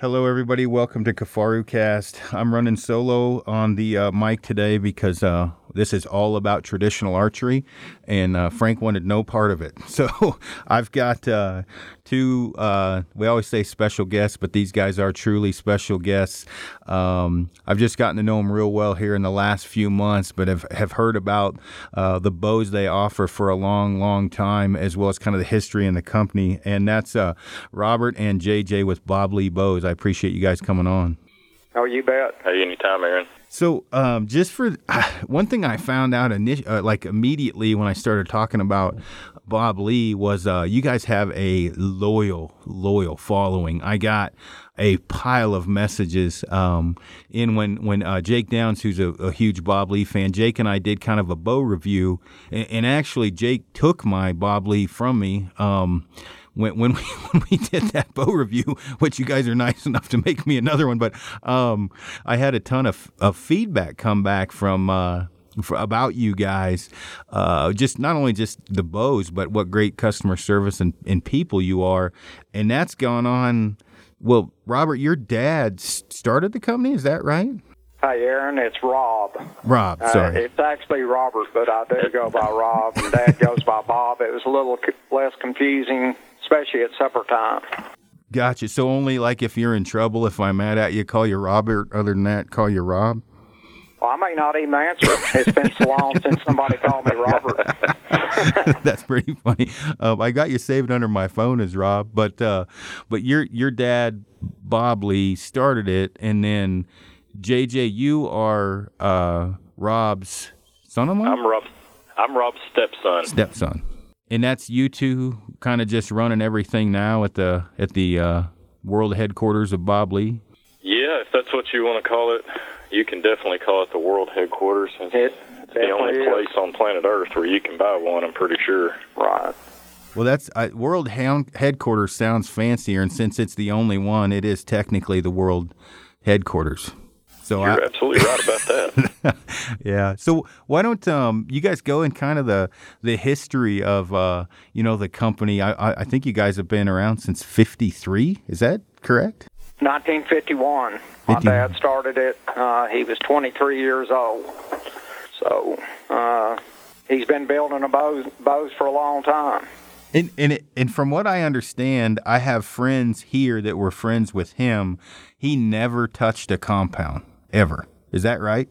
Hello, everybody. Welcome to Kifaru Cast. I'm running solo on the uh, mic today because uh, this is all about traditional archery, and uh, Frank wanted no part of it. So I've got uh, two, uh, we always say special guests, but these guys are truly special guests. Um, I've just gotten to know them real well here in the last few months, but have, have heard about uh, the bows they offer for a long, long time, as well as kind of the history and the company. And that's Robert and JJ with Bob Lee Bows. I appreciate you guys coming on. Oh, you bet. Hey, anytime, Aaron. So, um, just for one thing, I found out init- uh, like immediately when I started talking about Bob Lee was uh, you guys have a loyal, loyal following. I got a pile of messages um, in when when uh, Jake Downs, who's a, a, huge Bob Lee fan, Jake and I did kind of a bow review, and, and actually Jake took my Bob Lee from me. Um, when when we when we did that bow review, which you guys are nice enough to make me another one, but um, I had a ton of, of feedback come back from. Uh, about you guys, uh, just not only just the bows, but what great customer service and, and people you are, and that's gone on. Well, Robert, your dad started the company, is that right? Hi, Aaron. It's Rob. Rob, sorry. Uh, it's actually Robert, but I do go by Rob, and Dad goes by Bob. It was a little less confusing especially at supper time. Gotcha. So only like if you're in trouble, if I'm mad at you, call you Robert. Other than that, call you Rob. Well, I may not even answer. It's been so long since somebody called me Robert. That's pretty funny. Um, I got you saved under my phone as Rob, but uh, but your your dad Bob Lee started it, and then JJ, you are uh, Rob's son-in-law. I'm Rob. I'm Rob's stepson. Stepson and that's you two kind of just running everything now at the at the uh, world headquarters of Bob Lee. Yeah, if that's what you want to call it, you can definitely call it the world headquarters. It's it the only is. place on planet Earth where you can buy one. I'm pretty sure. Right. Well, that's uh, world headquarters sounds fancier, and since it's the only one, it is technically the world headquarters. So you're I, absolutely right about that. yeah. So why don't um, you guys go in kind of the the history of uh, you know the company? I, I think you guys have been around since '53. Is that correct? 1951. My dad started it. Uh, he was 23 years old. So uh, he's been building a bows, bows for a long time. And and, it, and from what I understand, I have friends here that were friends with him. He never touched a compound ever. Is that right?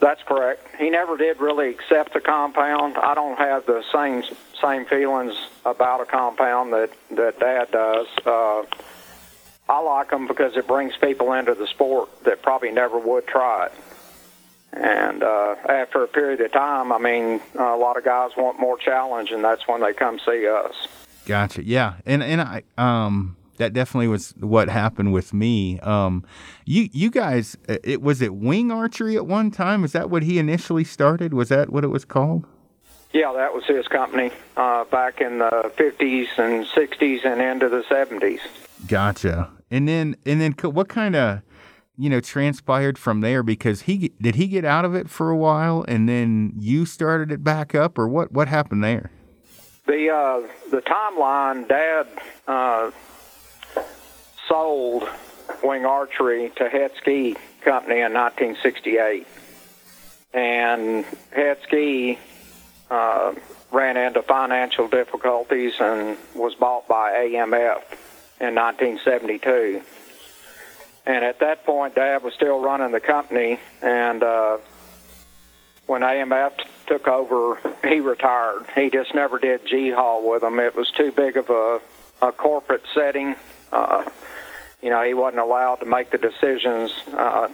That's correct. He never did really accept the compound. I don't have the same same feelings about a compound that that Dad does. Uh, I like them because it brings people into the sport that probably never would try it. And uh, after a period of time, I mean, a lot of guys want more challenge, and that's when they come see us. Gotcha. Yeah, and and I um that definitely was what happened with me. Um, you you guys, uh, it was it wing archery at one time. Is that what he initially started? Was that what it was called? Yeah, that was his company uh, back in the fifties and sixties and into the seventies. Gotcha. And then and then what kind of you know transpired from there because he did he get out of it for a while and then you started it back up or what what happened there? The uh, the timeline, Dad. Uh, sold wing archery to Het Ski Company in 1968. And Het Ski uh, ran into financial difficulties and was bought by AMF in 1972. And at that point, Dad was still running the company, and uh, when AMF took over, he retired. He just never did G Haul with them. It was too big of a, a corporate setting. Uh, you know, he wasn't allowed to make the decisions uh,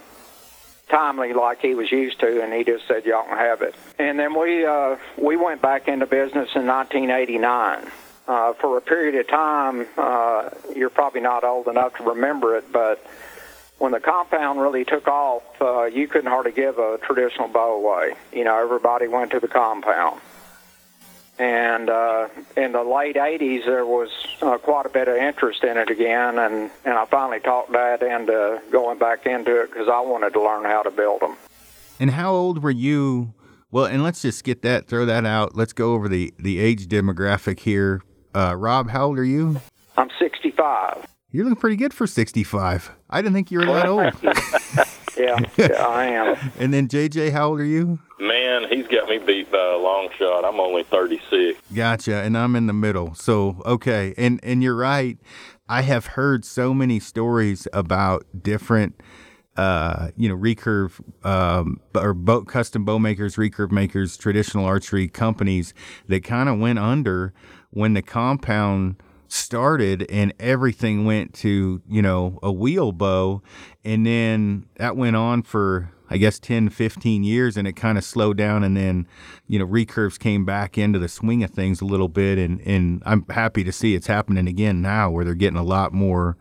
timely like he was used to, and he just said, "Y'all can have it." And then we uh, we went back into business in 1989. Uh, for a period of time, uh, you're probably not old enough to remember it, but when the compound really took off, uh, you couldn't hardly give a traditional bow away. You know, everybody went to the compound. And uh, in the late 80s, there was uh, quite a bit of interest in it again, and, and I finally talked Dad into going back into it because I wanted to learn how to build them. And how old were you? Well, and let's just get that, throw that out. Let's go over the, the age demographic here. Uh, Rob, how old are you? I'm 65. You're looking pretty good for 65. I didn't think you were that old. yeah, yeah, I am. And then JJ, how old are you? Man, he's got me beat by a long shot. I'm only 36. Gotcha, and I'm in the middle. So okay, and and you're right. I have heard so many stories about different, uh, you know, recurve um, or boat custom bow makers, recurve makers, traditional archery companies that kind of went under when the compound started and everything went to you know a wheel bow and then that went on for i guess 10 15 years and it kind of slowed down and then you know recurves came back into the swing of things a little bit and and i'm happy to see it's happening again now where they're getting a lot more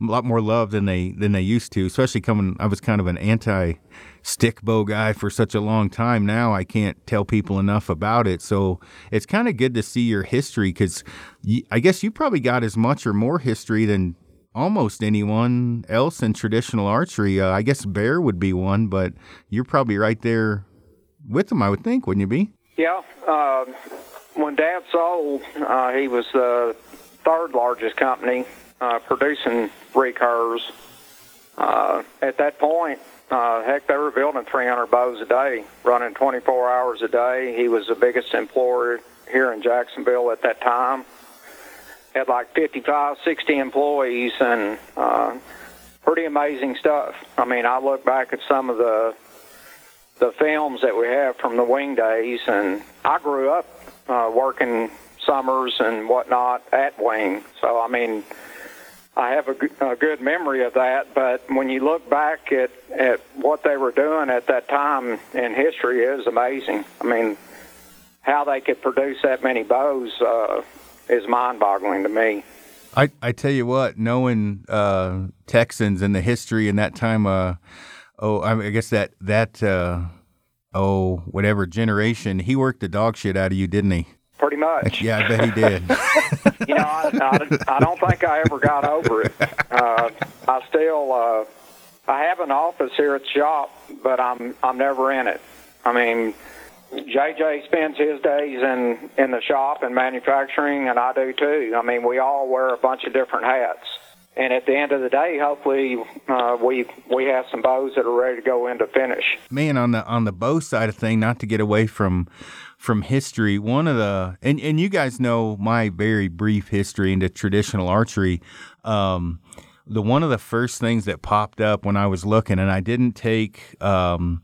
a lot more love than they than they used to especially coming i was kind of an anti stick bow guy for such a long time. Now i can't tell people enough about it. So it's kind of good to see your history because i guess you probably got as much or more history than almost anyone else in traditional archery uh, i guess bear would be one but you're probably right there with them i would think wouldn't you be Yeah. Uh, when Dad sold, uh, he was the third largest company uh, producing recurves. Uh, at that point, uh, heck, they were building 300 bows a day, running 24 hours a day. He was the biggest employer here in Jacksonville at that time. Had like 55, 60 employees, and uh, pretty amazing stuff. I mean, I look back at some of the the films that we have from the wing days, and I grew up uh, working summers and whatnot at wing. So I mean, I have a, a good memory of that. But when you look back at at what they were doing at that time in history, is amazing. I mean, how they could produce that many bows uh, is mind-boggling to me. I, I tell you what, knowing uh, Texans and the history in that time, uh, oh, I, mean, I guess that that uh, oh whatever generation, he worked the dog shit out of you, didn't he? Pretty much. Yeah, I bet he did. you know, I, I, I don't think I ever got over it. Uh, I still, uh, I have an office here at the shop, but I'm I'm never in it. I mean, JJ spends his days in in the shop and manufacturing, and I do too. I mean, we all wear a bunch of different hats. And at the end of the day, hopefully, uh, we we have some bows that are ready to go into finish. Man, on the on the bow side of thing, not to get away from from history, one of the and and you guys know my very brief history into traditional archery. Um, the one of the first things that popped up when I was looking, and I didn't take. Um,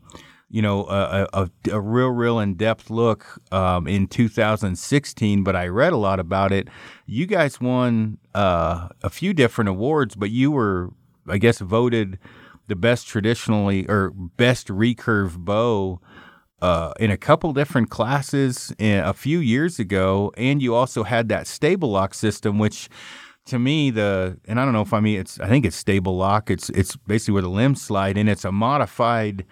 you know, a, a, a real, real in depth look um, in 2016, but I read a lot about it. You guys won uh, a few different awards, but you were, I guess, voted the best traditionally or best recurve bow uh, in a couple different classes in, a few years ago, and you also had that stable lock system, which to me the and I don't know if I mean it's I think it's stable lock. It's it's basically where the limbs slide, and it's a modified.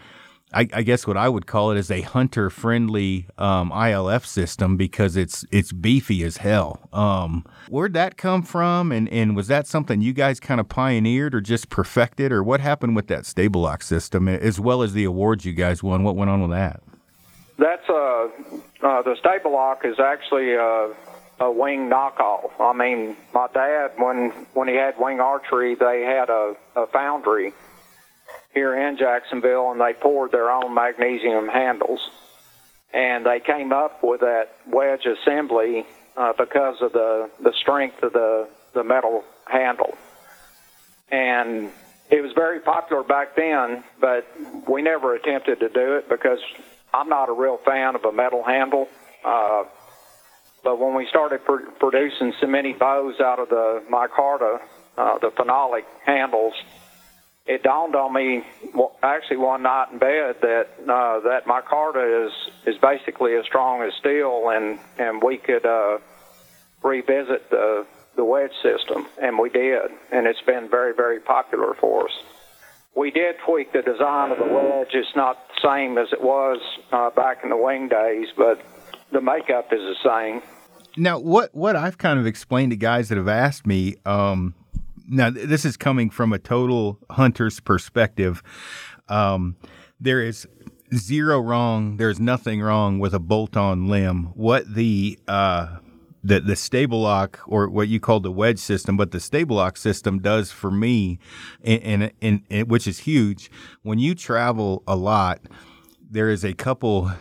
I, I guess what I would call it is a hunter friendly um, ILF system because it's it's beefy as hell. Um, where'd that come from, and and was that something you guys kind of pioneered or just perfected, or what happened with that stable lock system as well as the awards you guys won? What went on with that? That's uh, uh the stable lock is actually uh, a wing knockoff. I mean, my dad when when he had wing archery, they had a, a foundry here in Jacksonville, and they poured their own magnesium handles, and they came up with that wedge assembly uh, because of the the strength of the the metal handle, and it was very popular back then, but we never attempted to do it because I'm not a real fan of a metal handle. Uh, but when we started pr- producing so many bows out of the micarta, uh, the phenolic handles, it dawned on me actually one night in bed that uh, that micarta is is basically as strong as steel, and and we could uh, revisit the the wedge system, and we did, and it's been very very popular for us. We did tweak the design of the wedge. It's not the same as it was uh, back in the wing days, but the makeup is the same. Now, what what I've kind of explained to guys that have asked me, um, now this is coming from a total hunter's perspective. Um, there is zero wrong. There's nothing wrong with a bolt-on limb. What the uh, the the Stablock or what you call the wedge system, but the stable lock system does for me, and, and, and which is huge. When you travel a lot, there is a couple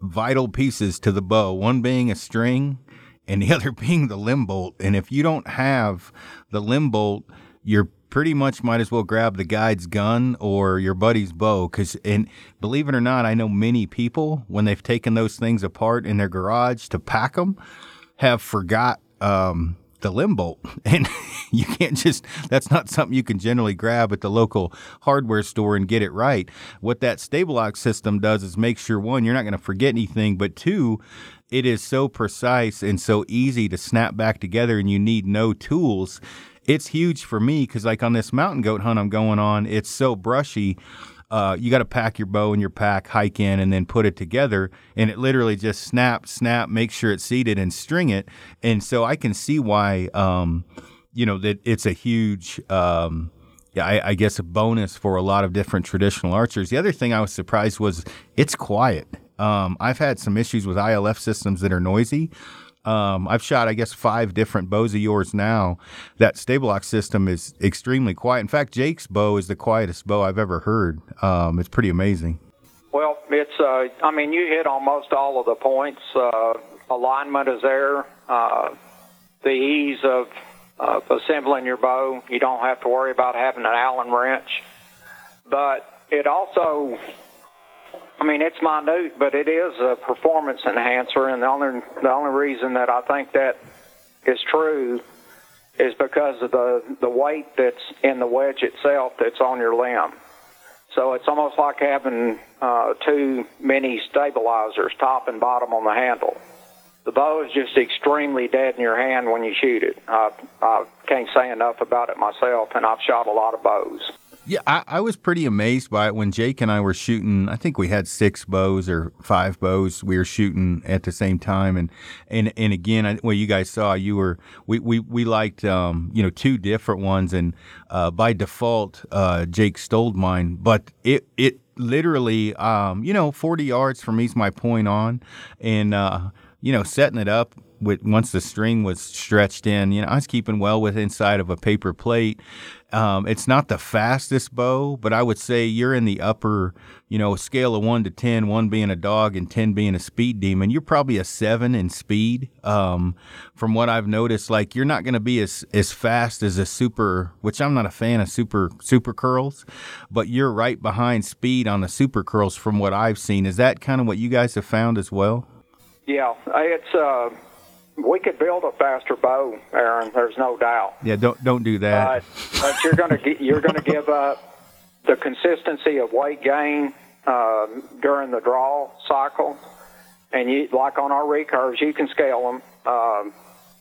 vital pieces to the bow. One being a string, and the other being the limb bolt. And if you don't have the limb bolt, you're pretty much might as well grab the guide's gun or your buddy's bow. Because and believe it or not i know many people when they've taken those things apart in their garage to pack them have forgot um, the limb bolt. And you can't just that's not something you can generally grab at the local hardware store and get it right. What that Stablock system does is make sure one you're not going to forget anything but two it is so precise and so easy to snap back together and you need no tools it's huge for me because like on this mountain goat hunt I'm going on, it's so brushy. Uh, you got to pack your bow in your pack, hike in, and then put it together. And it literally just snap, snap, make sure it's seated and string it. And so I can see why, um, you know, that it's a huge, um, I, I, guess a bonus for a lot of different traditional archers. The other thing I was surprised was it's quiet. Um, I've had some issues with ILF systems that are noisy. Um, I've shot, I guess, five different bows of yours now. That Stablock system is extremely quiet. In fact, Jake's bow is the quietest bow I've ever heard. Um, it's pretty amazing. Well, it's, uh, I mean, you hit almost all of the points. Uh, alignment is there. Uh, the ease of assembling your bow. You don't have to worry about having an Allen wrench. But it also I mean, it's minute, but it is a performance enhancer, and the only the only reason that I think that is true is because of the the weight that's in the wedge itself that's on your limb. So it's almost like having uh, two mini stabilizers, top and bottom, on the handle. The bow is just extremely dead in your hand when you shoot it. I, I can't say enough about it myself, and I've shot a lot of bows. Yeah, I, I, was pretty amazed by it. When Jake and I were shooting. I think we had six bows or five bows. We were shooting at the same time, and and and again, well, you guys saw you were we we we liked um, you know two different ones, and uh, by default, uh, Jake stole mine, but it it literally um, you know forty yards from me's my point on, and uh, you know setting it up with once the string was stretched in, you know, I was keeping well with inside of a paper plate. Um, it's not the fastest bow, but I would say you're in the upper, you know, scale of one to 10, one being a dog and 10 being a speed demon. You're probably a seven in speed. Um, from what I've noticed, like you're not going to be as, as fast as a super, which I'm not a fan of super, super curls, but you're right behind speed on the super curls from what I've seen. Is that kind of what you guys have found as well? Yeah, it's, uh, we could build a faster bow, Aaron. There's no doubt. Yeah, don't don't do that. But, but you're to you're to give up the consistency of weight gain uh, during the draw cycle, and you like on our recurves, you can scale them. Um,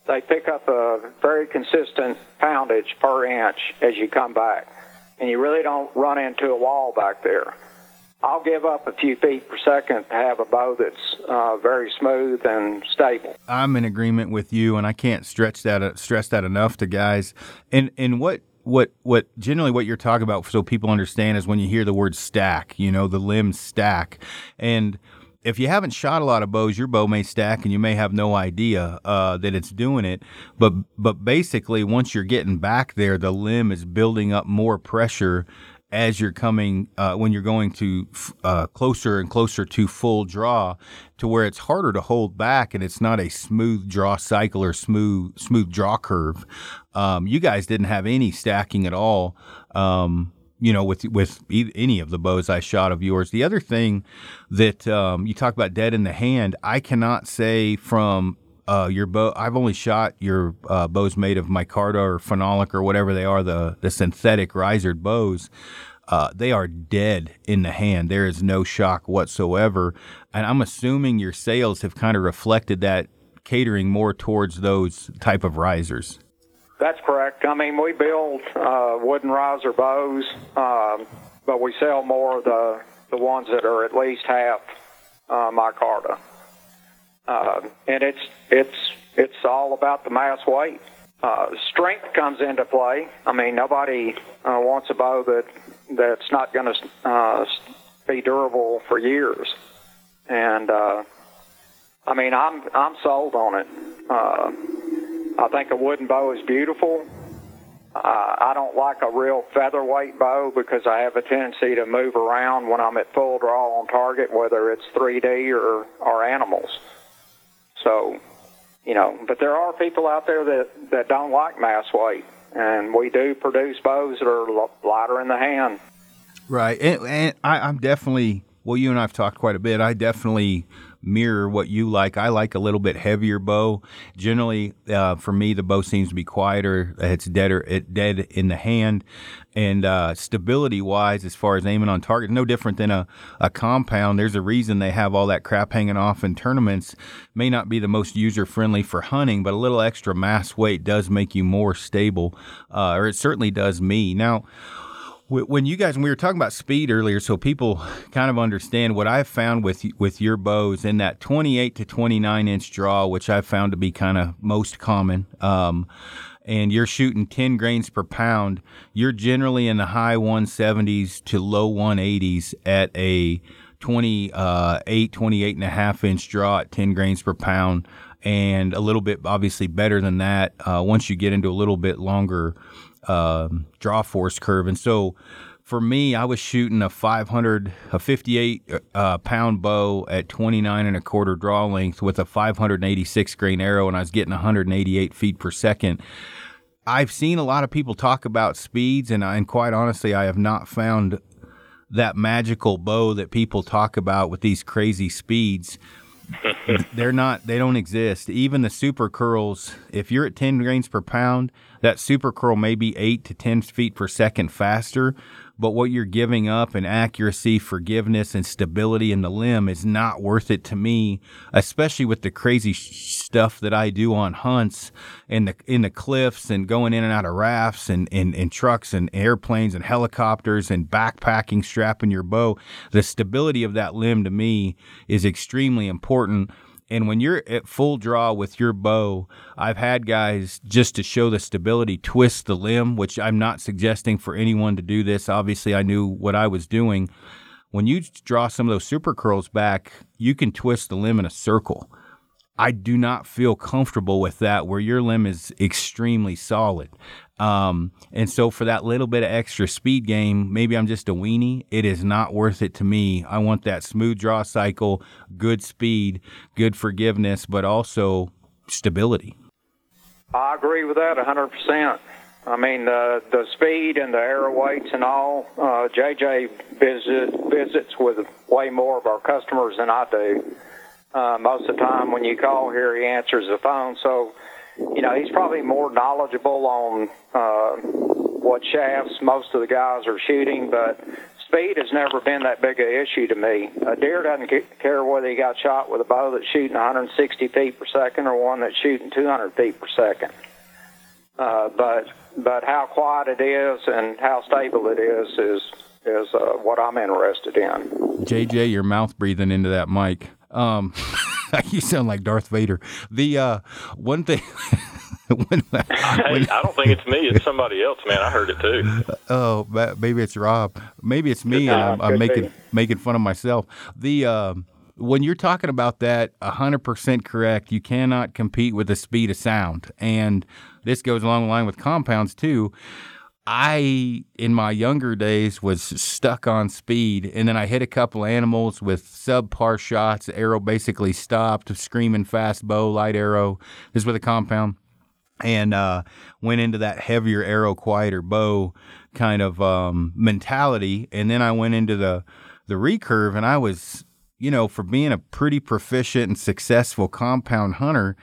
they pick up a very consistent poundage per inch as you come back, and you really don't run into a wall back there. I'll give up a few feet per second to have a bow that's uh, very smooth and stable. I'm in agreement with you, and I can't stretch that uh, stress that enough to guys. And and what what what generally what you're talking about, so people understand, is when you hear the word stack. You know, the limb stack, and if you haven't shot a lot of bows, your bow may stack and you may have no idea uh, that it's doing it. But but basically, once you're getting back there, the limb is building up more pressure as you're coming uh, when you're going to uh, closer and closer to full draw to where it's harder to hold back and it's not a smooth draw cycle or smooth smooth draw curve um, you guys didn't have any stacking at all um, you know with with any of the bows I shot of yours. The other thing that um, you talk about dead in the hand I cannot say from uh, your bow. I've only shot your uh, bows made of micarta or phenolic or whatever they are, the the synthetic risered bows. Uh, they are dead in the hand. There is no shock whatsoever, and I'm assuming your sales have kind of reflected that, catering more towards those type of risers. That's correct. I mean, we build uh, wooden riser bows, um, but we sell more of the the ones that are at least half uh, micarta. Uh, and it's it's it's all about the mass weight. Uh, strength comes into play. I mean, nobody uh, wants a bow that that's not going to uh, be durable for years. And uh, I mean, I'm I'm sold on it. Uh, I think a wooden bow is beautiful. Uh, I don't like a real featherweight bow because I have a tendency to move around when I'm at full draw on target, whether it's 3D or or animals. So, you know, but there are people out there that that don't like mass weight, and we do produce bows that are lighter in the hand. Right, and, and I, I'm definitely well. You and I've talked quite a bit. I definitely mirror what you like. I like a little bit heavier bow. Generally, uh, for me, the bow seems to be quieter. It's deader, it dead in the hand, and uh, stability wise, as far as aiming on target, no different than a, a compound. There's a reason they have all that crap hanging off in tournaments. May not be the most user friendly for hunting, but a little extra mass weight does make you more stable, uh, or it certainly does me. Now when you guys we were talking about speed earlier so people kind of understand what i've found with with your bows in that 28 to 29 inch draw which i've found to be kind of most common um, and you're shooting 10 grains per pound you're generally in the high 170s to low 180s at a 28 uh, 28 and a half inch draw at 10 grains per pound and a little bit obviously better than that uh, once you get into a little bit longer um, draw force curve. And so for me, I was shooting a 500, a 58 uh, pound bow at 29 and a quarter draw length with a 586 grain arrow, and I was getting 188 feet per second. I've seen a lot of people talk about speeds, and, I, and quite honestly, I have not found that magical bow that people talk about with these crazy speeds. They're not they don't exist. Even the super curls if you're at 10 grains per pound that super curl may be 8 to 10 feet per second faster but what you're giving up in accuracy, forgiveness, and stability in the limb is not worth it to me, especially with the crazy stuff that I do on hunts in the in the cliffs and going in and out of rafts and, and, and trucks and airplanes and helicopters and backpacking, strapping your bow. The stability of that limb to me is extremely important and when you're at full draw with your bow, I've had guys just to show the stability twist the limb, which I'm not suggesting for anyone to do this. Obviously, I knew what I was doing. When you draw some of those super curls back, you can twist the limb in a circle. I do not feel comfortable with that where your limb is extremely solid. Um, and so for that little bit of extra speed game, maybe I'm just a weenie. It is not worth it to me. I want that smooth draw cycle, good speed, good forgiveness, but also stability. I agree with that 100%. I mean, uh, the speed and the arrow weights and all. Uh, JJ visit, visits with way more of our customers than I do. Uh, most of the time, when you call here, he answers the phone. So you know, he's probably more knowledgeable on uh, what shafts most of the guys are shooting, but speed has never been that big an issue to me. A deer doesn't care whether he got shot with a bow that's shooting 160 feet per second or one that's shooting 200 feet per second. Uh, but but how quiet it is and how stable it is is is uh, what I'm interested in. JJ, your mouth breathing into that mic. Um, you sound like Darth Vader. The uh, one thing. when, when, hey, I don't think it's me. It's somebody else, man. I heard it too. Oh, maybe it's Rob. Maybe it's me, and I'm, I'm making making fun of myself. The uh, when you're talking about that, hundred percent correct. You cannot compete with the speed of sound, and this goes along the line with compounds too. I, in my younger days, was stuck on speed, and then I hit a couple animals with subpar shots. arrow basically stopped, screaming fast bow, light arrow. This with a compound, and uh, went into that heavier arrow, quieter bow kind of um, mentality. And then I went into the the recurve, and I was, you know, for being a pretty proficient and successful compound hunter,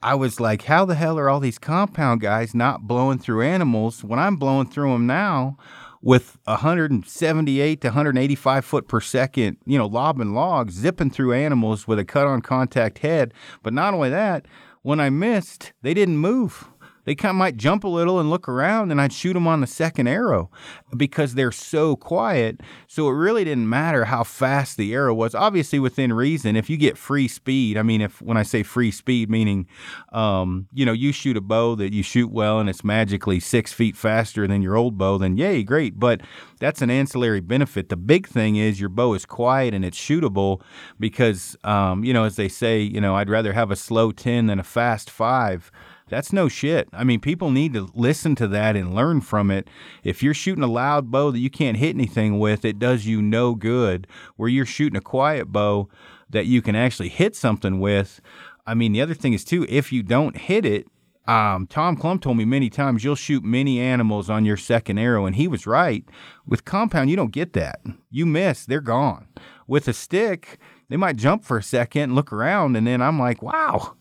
I was like, how the hell are all these compound guys not blowing through animals when I'm blowing through them now with 178 to 185 foot per second, you know, lobbing logs, zipping through animals with a cut on contact head. But not only that, when I missed, they didn't move. They kind of might jump a little and look around, and I'd shoot them on the second arrow because they're so quiet. So it really didn't matter how fast the arrow was. Obviously, within reason, if you get free speed, I mean, if when I say free speed, meaning, um, you know, you shoot a bow that you shoot well and it's magically six feet faster than your old bow, then yay, great. But that's an ancillary benefit. The big thing is your bow is quiet and it's shootable because, um, you know, as they say, you know, I'd rather have a slow 10 than a fast five. That's no shit. I mean, people need to listen to that and learn from it. If you're shooting a loud bow that you can't hit anything with, it does you no good. Where you're shooting a quiet bow that you can actually hit something with. I mean, the other thing is too, if you don't hit it, um, Tom Clum told me many times you'll shoot many animals on your second arrow, and he was right. With compound, you don't get that. You miss, they're gone. With a stick, they might jump for a second and look around, and then I'm like, wow,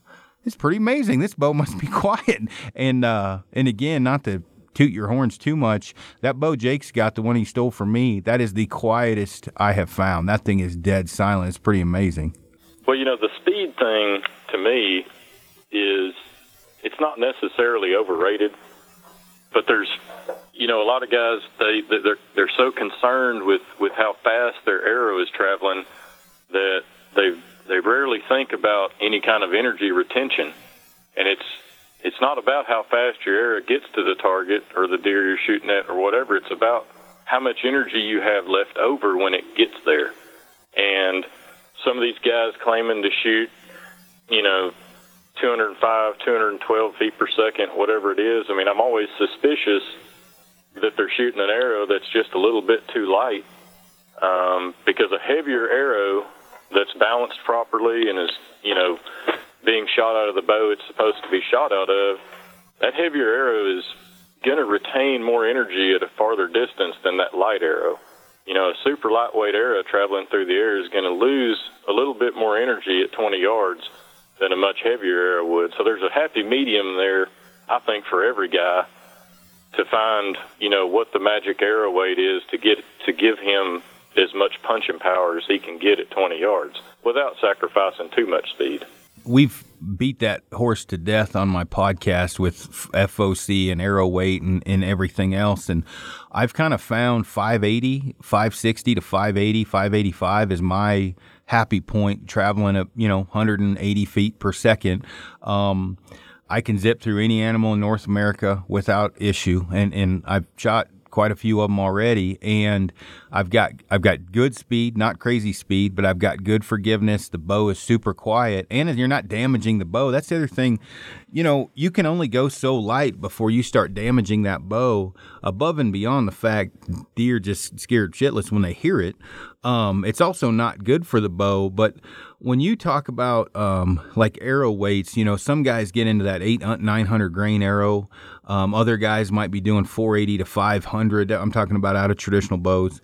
it's pretty amazing. This bow must be quiet. And uh, and again, not to toot your horns too much, that bow Jake's got, the one he stole from me, that is the quietest I have found. That thing is dead silent. It's pretty amazing. Well, you know, the speed thing to me is it's not necessarily overrated, but there's you know a lot of guys they they're they're so concerned with with how fast their arrow is traveling that they they rarely think about any kind of energy retention, and it's it's not about how fast your arrow gets to the target or the deer you're shooting at or whatever. It's about how much energy you have left over when it gets there. And some of these guys claiming to shoot, you know, 205, 212 feet per second, whatever it is. I mean, I'm always suspicious that they're shooting an arrow that's just a little bit too light um, because a heavier arrow that's balanced properly and is, you know, being shot out of the bow it's supposed to be shot out of, that heavier arrow is going to retain more energy at a farther distance than that light arrow. You know, a super lightweight arrow traveling through the air is going to lose a little bit more energy at 20 yards than a much heavier arrow would. So there's a happy medium there, I think, for every guy to find, you know, what the magic arrow weight is to get to give him as much punching power as he can get at 20 yards without sacrificing too much speed. We've beat that horse to death on my podcast with FOC and arrow weight and, and everything else. And I've kind of found 580, 560 to 580, 585 is my happy point traveling at, you know, 180 feet per second. Um, I can zip through any animal in North America without issue. And, and I've shot quite a few of them already, and I've got I've got good speed, not crazy speed, but I've got good forgiveness. The bow is super quiet, and you're not damaging the bow. That's the other thing. You know, you can only go so light before you start damaging that bow. Above and beyond the fact deer just scared shitless when they hear it. Um, it's also not good for the bow, but when you talk about um, like arrow weights, you know, some guys get into that eight, uh, 900 grain arrow. Um, other guys might be doing 480 to 500. I'm talking about out of traditional bows.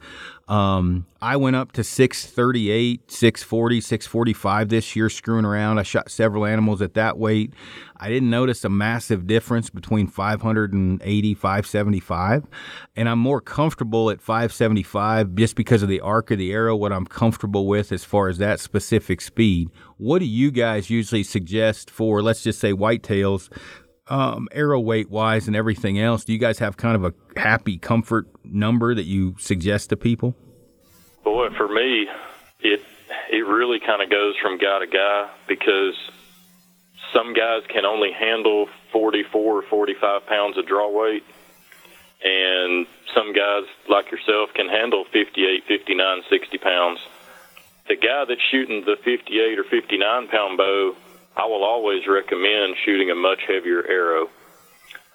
Um, I went up to 638, 640, 645 this year, screwing around. I shot several animals at that weight. I didn't notice a massive difference between 580, 575. And I'm more comfortable at 575 just because of the arc of the arrow, what I'm comfortable with as far as that specific speed. What do you guys usually suggest for, let's just say, whitetails um, arrow weight wise and everything else, do you guys have kind of a happy comfort number that you suggest to people? Boy, for me, it it really kind of goes from guy to guy because some guys can only handle 44 or 45 pounds of draw weight, and some guys like yourself can handle 58, 59, 60 pounds. The guy that's shooting the 58 or 59 pound bow I will always recommend shooting a much heavier arrow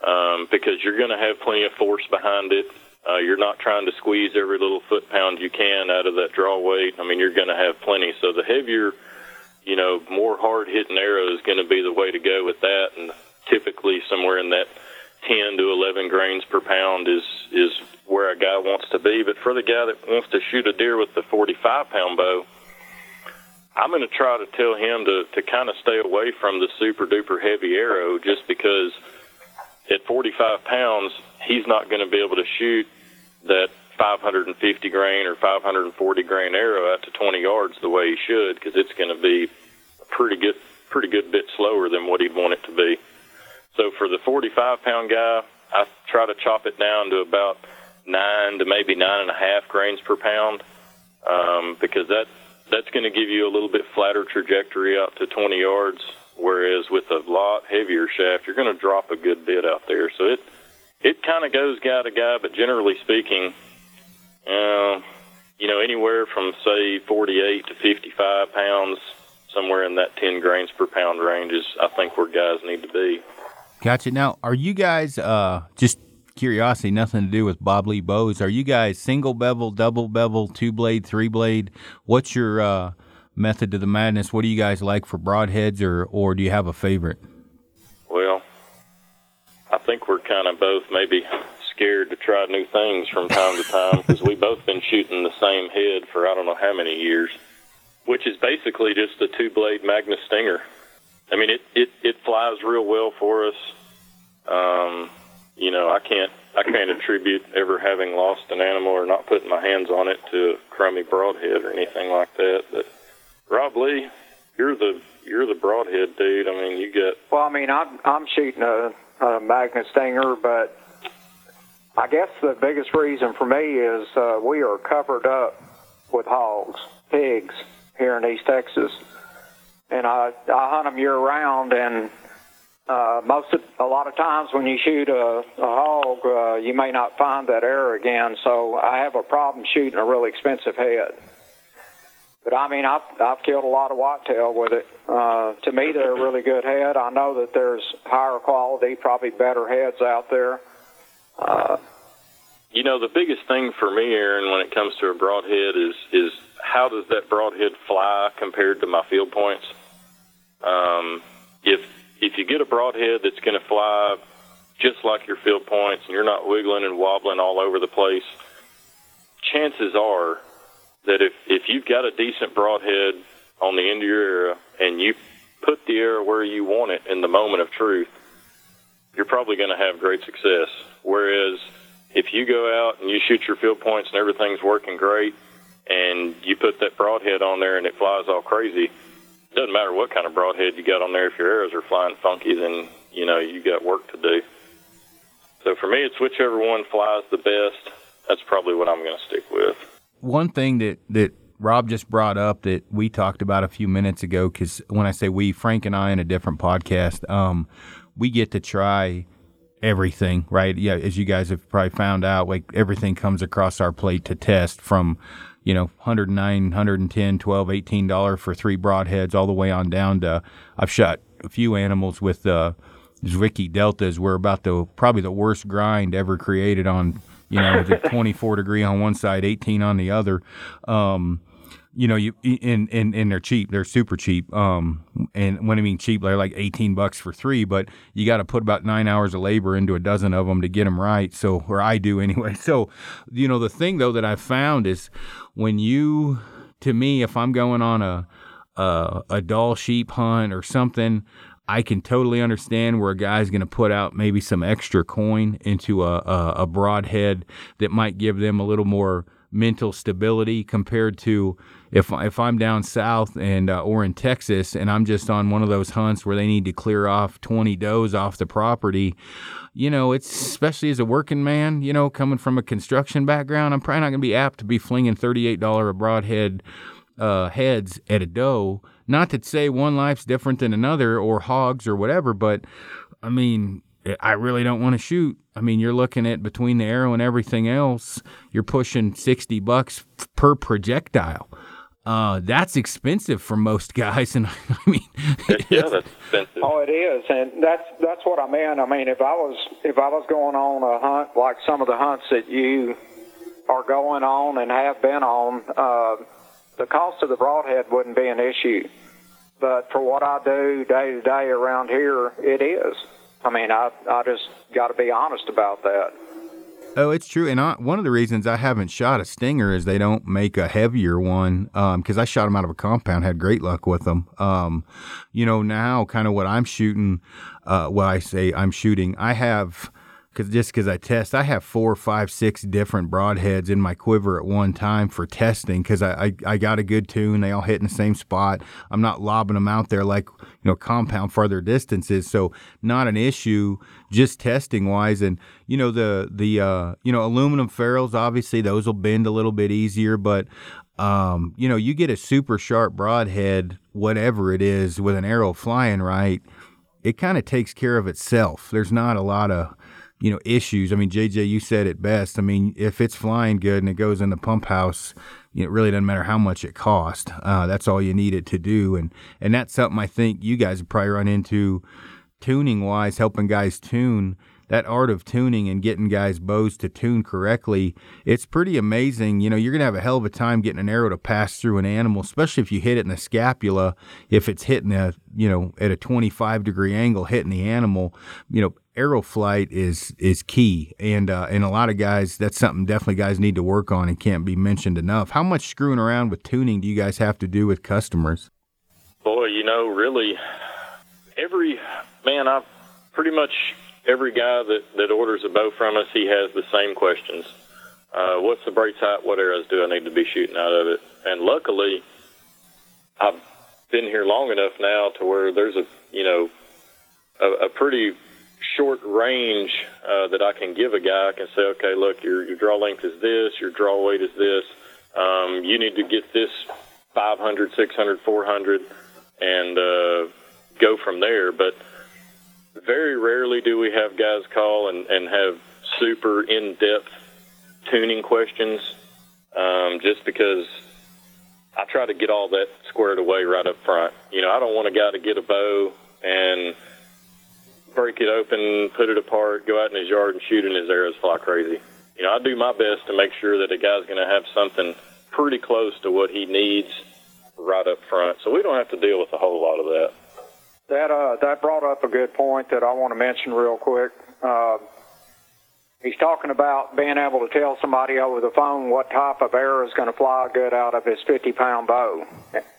um, because you're going to have plenty of force behind it. Uh, you're not trying to squeeze every little foot pound you can out of that draw weight. I mean, you're going to have plenty. So the heavier, you know, more hard hitting arrow is going to be the way to go with that. And typically somewhere in that 10 to 11 grains per pound is is where a guy wants to be. But for the guy that wants to shoot a deer with the 45 pound bow, I'm going to try to tell him to, to kind of stay away from the super duper heavy arrow just because at 45 pounds, he's not going to be able to shoot that 550 grain or 540 grain arrow out to 20 yards the way he should because it's going to be a pretty good, pretty good bit slower than what he'd want it to be. So for the 45 pound guy, I try to chop it down to about nine to maybe nine and a half grains per pound um, because that that's going to give you a little bit flatter trajectory out to 20 yards. Whereas with a lot heavier shaft, you're going to drop a good bit out there. So it it kind of goes guy to guy, but generally speaking, uh, you know, anywhere from say 48 to 55 pounds, somewhere in that 10 grains per pound range is I think where guys need to be. Gotcha. Now, are you guys uh, just curiosity, nothing to do with Bob Lee bows? Are you guys single bevel, double bevel, two blade, three blade? What's your uh, method to the madness? What do you guys like for broadheads, or or do you have a favorite? Well, I think we're kind of both maybe scared to try new things from time to time because we've both been shooting the same head for I don't know how many years, which is basically just a two blade Magnus Stinger. I mean, it, it, it flies real well for us. Um, you know, I can't I can't attribute ever having lost an animal or not putting my hands on it to a crummy broadhead or anything like that. But Rob Lee, you're the you're the broadhead dude. I mean, you get. Well, I mean, I'm I'm shooting a, a Magnus Stinger, but I guess the biggest reason for me is uh, we are covered up with hogs, pigs here in East Texas, and I I hunt them year round, and uh, most of, a lot of times when you shoot a, a hog, uh, you may not find that arrow again. So I have a problem shooting a really expensive head. But I mean, I've, I've killed a lot of whitetail with it. Uh, to me, they're a really good head. I know that there's higher quality, probably better heads out there. Uh, you know, the biggest thing for me, Aaron, when it comes to a broadhead is is how does that broadhead fly compared to my field points? Um, if if you get a broadhead that's going to fly just like your field points and you're not wiggling and wobbling all over the place, chances are that if, if you've got a decent broadhead on the end of your arrow and you put the arrow where you want it in the moment of truth, you're probably going to have great success. Whereas if you go out and you shoot your field points and everything's working great and you put that broadhead on there and it flies all crazy, doesn't matter what kind of broadhead you got on there. If your arrows are flying funky, then you know you got work to do. So for me, it's whichever one flies the best. That's probably what I'm going to stick with. One thing that that Rob just brought up that we talked about a few minutes ago, because when I say we, Frank and I in a different podcast, um, we get to try everything, right? Yeah, as you guys have probably found out, like everything comes across our plate to test from you know, 109, 110, 12, 18 dollar for three broadheads all the way on down to I've shot a few animals with uh Zwickey deltas were about the probably the worst grind ever created on you know the 24 degree on one side 18 on the other. Um you know, you and, and and they're cheap. They're super cheap. Um, and when I mean cheap, they're like eighteen bucks for three. But you got to put about nine hours of labor into a dozen of them to get them right. So, or I do anyway. So, you know, the thing though that I've found is when you, to me, if I'm going on a a, a Dall sheep hunt or something, I can totally understand where a guy's going to put out maybe some extra coin into a, a, a broadhead that might give them a little more mental stability compared to if if I'm down south and uh, or in Texas and I'm just on one of those hunts where they need to clear off 20 does off the property, you know, it's especially as a working man, you know, coming from a construction background, I'm probably not going to be apt to be flinging $38 a broadhead uh, heads at a doe. Not to say one life's different than another or hogs or whatever, but I mean, I really don't want to shoot. I mean, you're looking at between the arrow and everything else, you're pushing 60 bucks per projectile. Uh, that's expensive for most guys, and I mean, yeah, that's expensive. Oh, it is, and that's that's what I meant. I mean, if I was if I was going on a hunt like some of the hunts that you are going on and have been on, uh, the cost of the broadhead wouldn't be an issue. But for what I do day to day around here, it is. I mean, I I just got to be honest about that. Oh, it's true. And I, one of the reasons I haven't shot a stinger is they don't make a heavier one. Because um, I shot them out of a compound, had great luck with them. Um, you know, now kind of what I'm shooting. Uh, well, I say I'm shooting. I have because just because I test, I have four, five, six different broadheads in my quiver at one time for testing because I, I, I got a good tune. They all hit in the same spot. I'm not lobbing them out there like you know compound farther distances, so not an issue just testing wise. And you know the the uh, you know aluminum ferrules, obviously those will bend a little bit easier, but um, you know you get a super sharp broadhead, whatever it is, with an arrow flying right. It kind of takes care of itself. There's not a lot of you know issues. I mean, JJ, you said it best. I mean, if it's flying good and it goes in the pump house, it really doesn't matter how much it cost. Uh, that's all you need it to do, and and that's something I think you guys probably run into tuning wise, helping guys tune. That art of tuning and getting guys' bows to tune correctly, it's pretty amazing. You know, you're going to have a hell of a time getting an arrow to pass through an animal, especially if you hit it in the scapula. If it's hitting a, you know, at a 25 degree angle, hitting the animal, you know, arrow flight is is key, and uh, and a lot of guys that's something definitely guys need to work on and can't be mentioned enough. How much screwing around with tuning do you guys have to do with customers? Boy, you know, really, every man, i've pretty much every guy that that orders a bow from us, he has the same questions. Uh, what's the brace height? What arrows do I need to be shooting out of it? And luckily, I've been here long enough now to where there's a you know a, a pretty short range uh, that I can give a guy. I can say, okay, look, your, your draw length is this, your draw weight is this. Um, you need to get this 500, 600, 400, and uh, go from there. But very rarely do we have guys call and, and have super in depth tuning questions um, just because I try to get all that squared away right up front. You know, I don't want a guy to get a bow and break it open, put it apart, go out in his yard and shoot, and his arrows fly crazy. You know, I do my best to make sure that a guy's going to have something pretty close to what he needs right up front, so we don't have to deal with a whole lot of that. That uh, that brought up a good point that I want to mention real quick. Uh, he's talking about being able to tell somebody over the phone what type of arrow is going to fly good out of his 50 pound bow.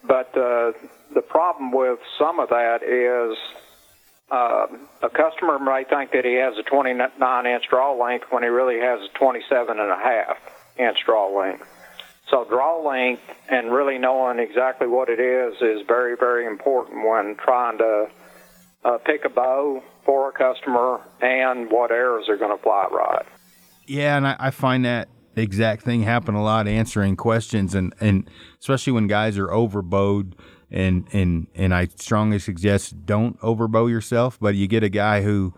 But uh, the problem with some of that is uh, a customer may think that he has a 29 inch draw length when he really has a 27 and a half inch draw length. So draw length and really knowing exactly what it is is very, very important when trying to uh, pick a bow for a customer and what arrows are going to fly right. Yeah, and I, I find that exact thing happen a lot answering questions and, and especially when guys are overbowed and and and I strongly suggest don't overbow yourself, but you get a guy who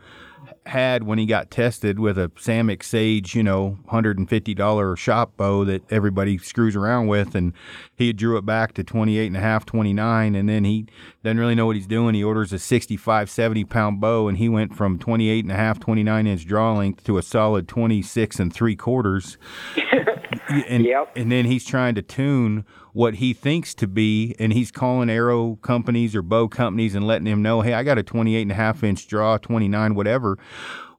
had when he got tested with a Samick Sage, you know, $150 shop bow that everybody screws around with. And he drew it back to 28 and a half, 29. And then he doesn't really know what he's doing. He orders a 65, 70 pound bow and he went from 28 and a half, 29 inch draw length to a solid 26 and three quarters. and, yep. and then he's trying to tune what he thinks to be, and he's calling arrow companies or bow companies and letting them know, hey, I got a 28 and a half inch draw, 29, whatever.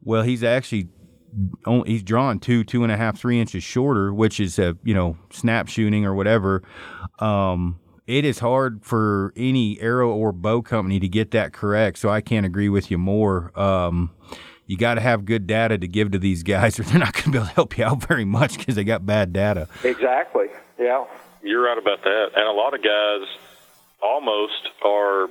Well, he's actually only, he's drawn two, two and a half, three inches shorter, which is a you know snap shooting or whatever. Um, it is hard for any arrow or bow company to get that correct. So I can't agree with you more. Um, you got to have good data to give to these guys, or they're not going to be able to help you out very much because they got bad data. Exactly. Yeah. You're right about that. And a lot of guys almost are,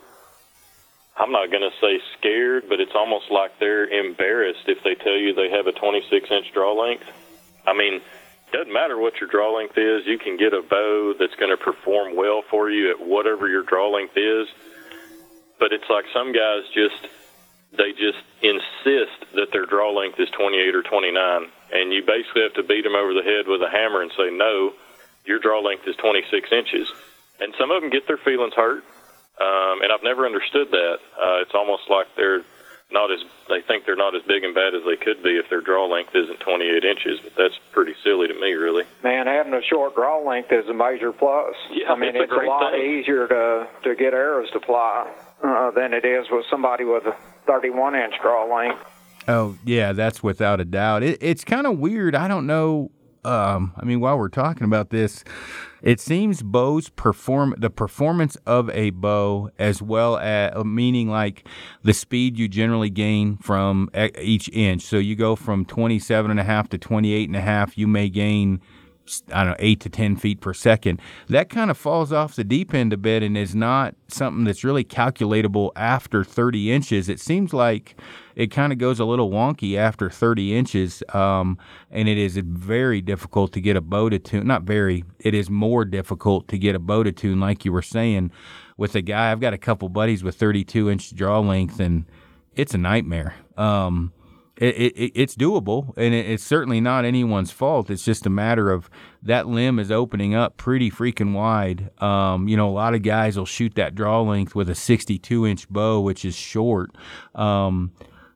I'm not going to say scared, but it's almost like they're embarrassed if they tell you they have a 26 inch draw length. I mean, it doesn't matter what your draw length is, you can get a bow that's going to perform well for you at whatever your draw length is. But it's like some guys just, they just insist that their draw length is 28 or 29. And you basically have to beat them over the head with a hammer and say, no, your draw length is 26 inches. And some of them get their feelings hurt, um, and I've never understood that. Uh, it's almost like they're not as they think they're not as big and bad as they could be if their draw length isn't 28 inches. But that's pretty silly to me, really. Man, having a short draw length is a major plus. Yeah, I mean, it's a, a lot thing. easier to to get arrows to fly uh, than it is with somebody with a 31 inch draw length. Oh yeah, that's without a doubt. It, it's kind of weird. I don't know um, I mean, while we're talking about this, it seems bows perform the performance of a bow as well as meaning like the speed you generally gain from each inch. So you go from 27 and a half to 28 and a half, you may gain I don't know, eight to 10 feet per second. That kind of falls off the deep end a bit and is not something that's really calculatable after 30 inches. It seems like it kind of goes a little wonky after 30 inches, um, and it is very difficult to get a bow to tune. Not very, it is more difficult to get a bow to tune, like you were saying. With a guy, I've got a couple buddies with 32 inch draw length, and it's a nightmare. Um, it, it, it's doable, and it, it's certainly not anyone's fault. It's just a matter of that limb is opening up pretty freaking wide. Um, you know, a lot of guys will shoot that draw length with a 62 inch bow, which is short. Um,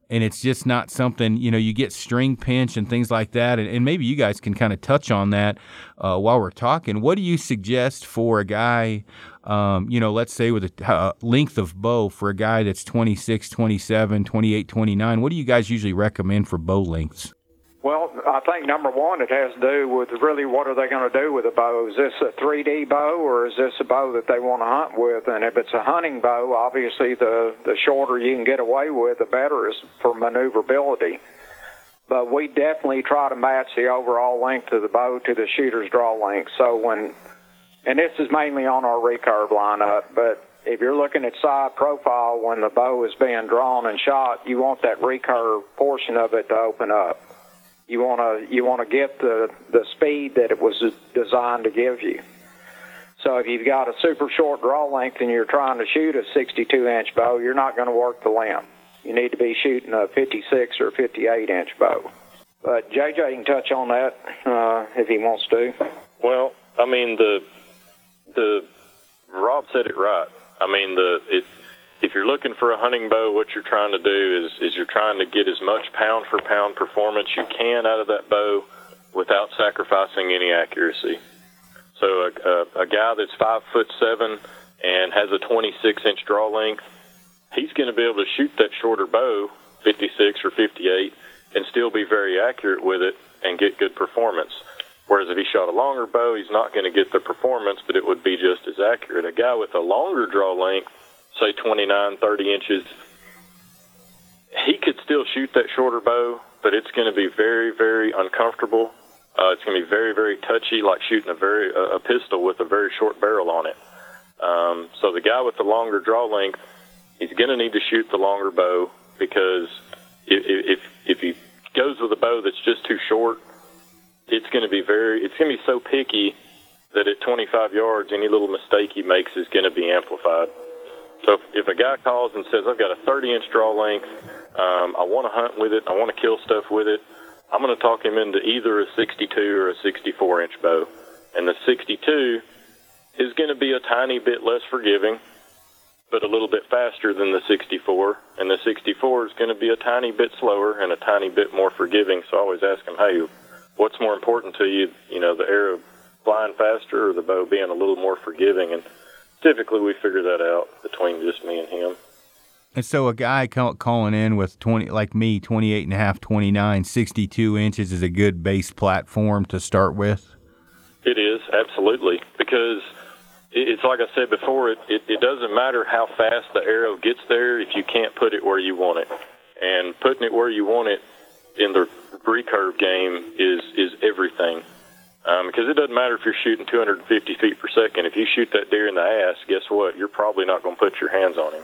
and it's just not something you know you get string pinch and things like that and, and maybe you guys can kind of touch on that uh, while we're talking what do you suggest for a guy um, you know let's say with a uh, length of bow for a guy that's 26 27 28 29 what do you guys usually recommend for bow lengths well, I think number one, it has to do with really what are they going to do with a bow? Is this a 3D bow or is this a bow that they want to hunt with? And if it's a hunting bow, obviously the the shorter you can get away with, the better is for maneuverability. But we definitely try to match the overall length of the bow to the shooter's draw length. So when, and this is mainly on our recurve lineup, but if you're looking at side profile when the bow is being drawn and shot, you want that recurve portion of it to open up. You want to you want to get the the speed that it was designed to give you. So if you've got a super short draw length and you're trying to shoot a 62 inch bow, you're not going to work the limb. You need to be shooting a 56 or 58 inch bow. But JJ can touch on that uh, if he wants to. Well, I mean the the Rob said it right. I mean the it if you're looking for a hunting bow, what you're trying to do is, is you're trying to get as much pound for pound performance you can out of that bow without sacrificing any accuracy. So a, a, a guy that's five foot seven and has a 26 inch draw length, he's going to be able to shoot that shorter bow, 56 or 58, and still be very accurate with it and get good performance. Whereas if he shot a longer bow, he's not going to get the performance, but it would be just as accurate. A guy with a longer draw length say 29, 30 inches, he could still shoot that shorter bow, but it's going to be very, very uncomfortable. Uh, it's going to be very, very touchy, like shooting a very a pistol with a very short barrel on it. Um, so the guy with the longer draw length, he's going to need to shoot the longer bow because if if if he goes with a bow that's just too short, it's going to be very it's going to be so picky that at 25 yards, any little mistake he makes is going to be amplified. So if, if a guy calls and says, I've got a 30 inch draw length, um, I want to hunt with it, I want to kill stuff with it, I'm going to talk him into either a 62 or a 64 inch bow. And the 62 is going to be a tiny bit less forgiving, but a little bit faster than the 64. And the 64 is going to be a tiny bit slower and a tiny bit more forgiving. So I always ask him, hey, what's more important to you? You know, the arrow flying faster or the bow being a little more forgiving? And typically we figure that out between just me and him. And so a guy calling in with 20, like me, 28 and a half, 29, 62 inches is a good base platform to start with? It is, absolutely. Because it's like I said before, it, it, it doesn't matter how fast the arrow gets there if you can't put it where you want it. And putting it where you want it in the recurve game is, is everything um, because it doesn't matter if you're shooting 250 feet per second. If you shoot that deer in the ass, guess what? You're probably not going to put your hands on him.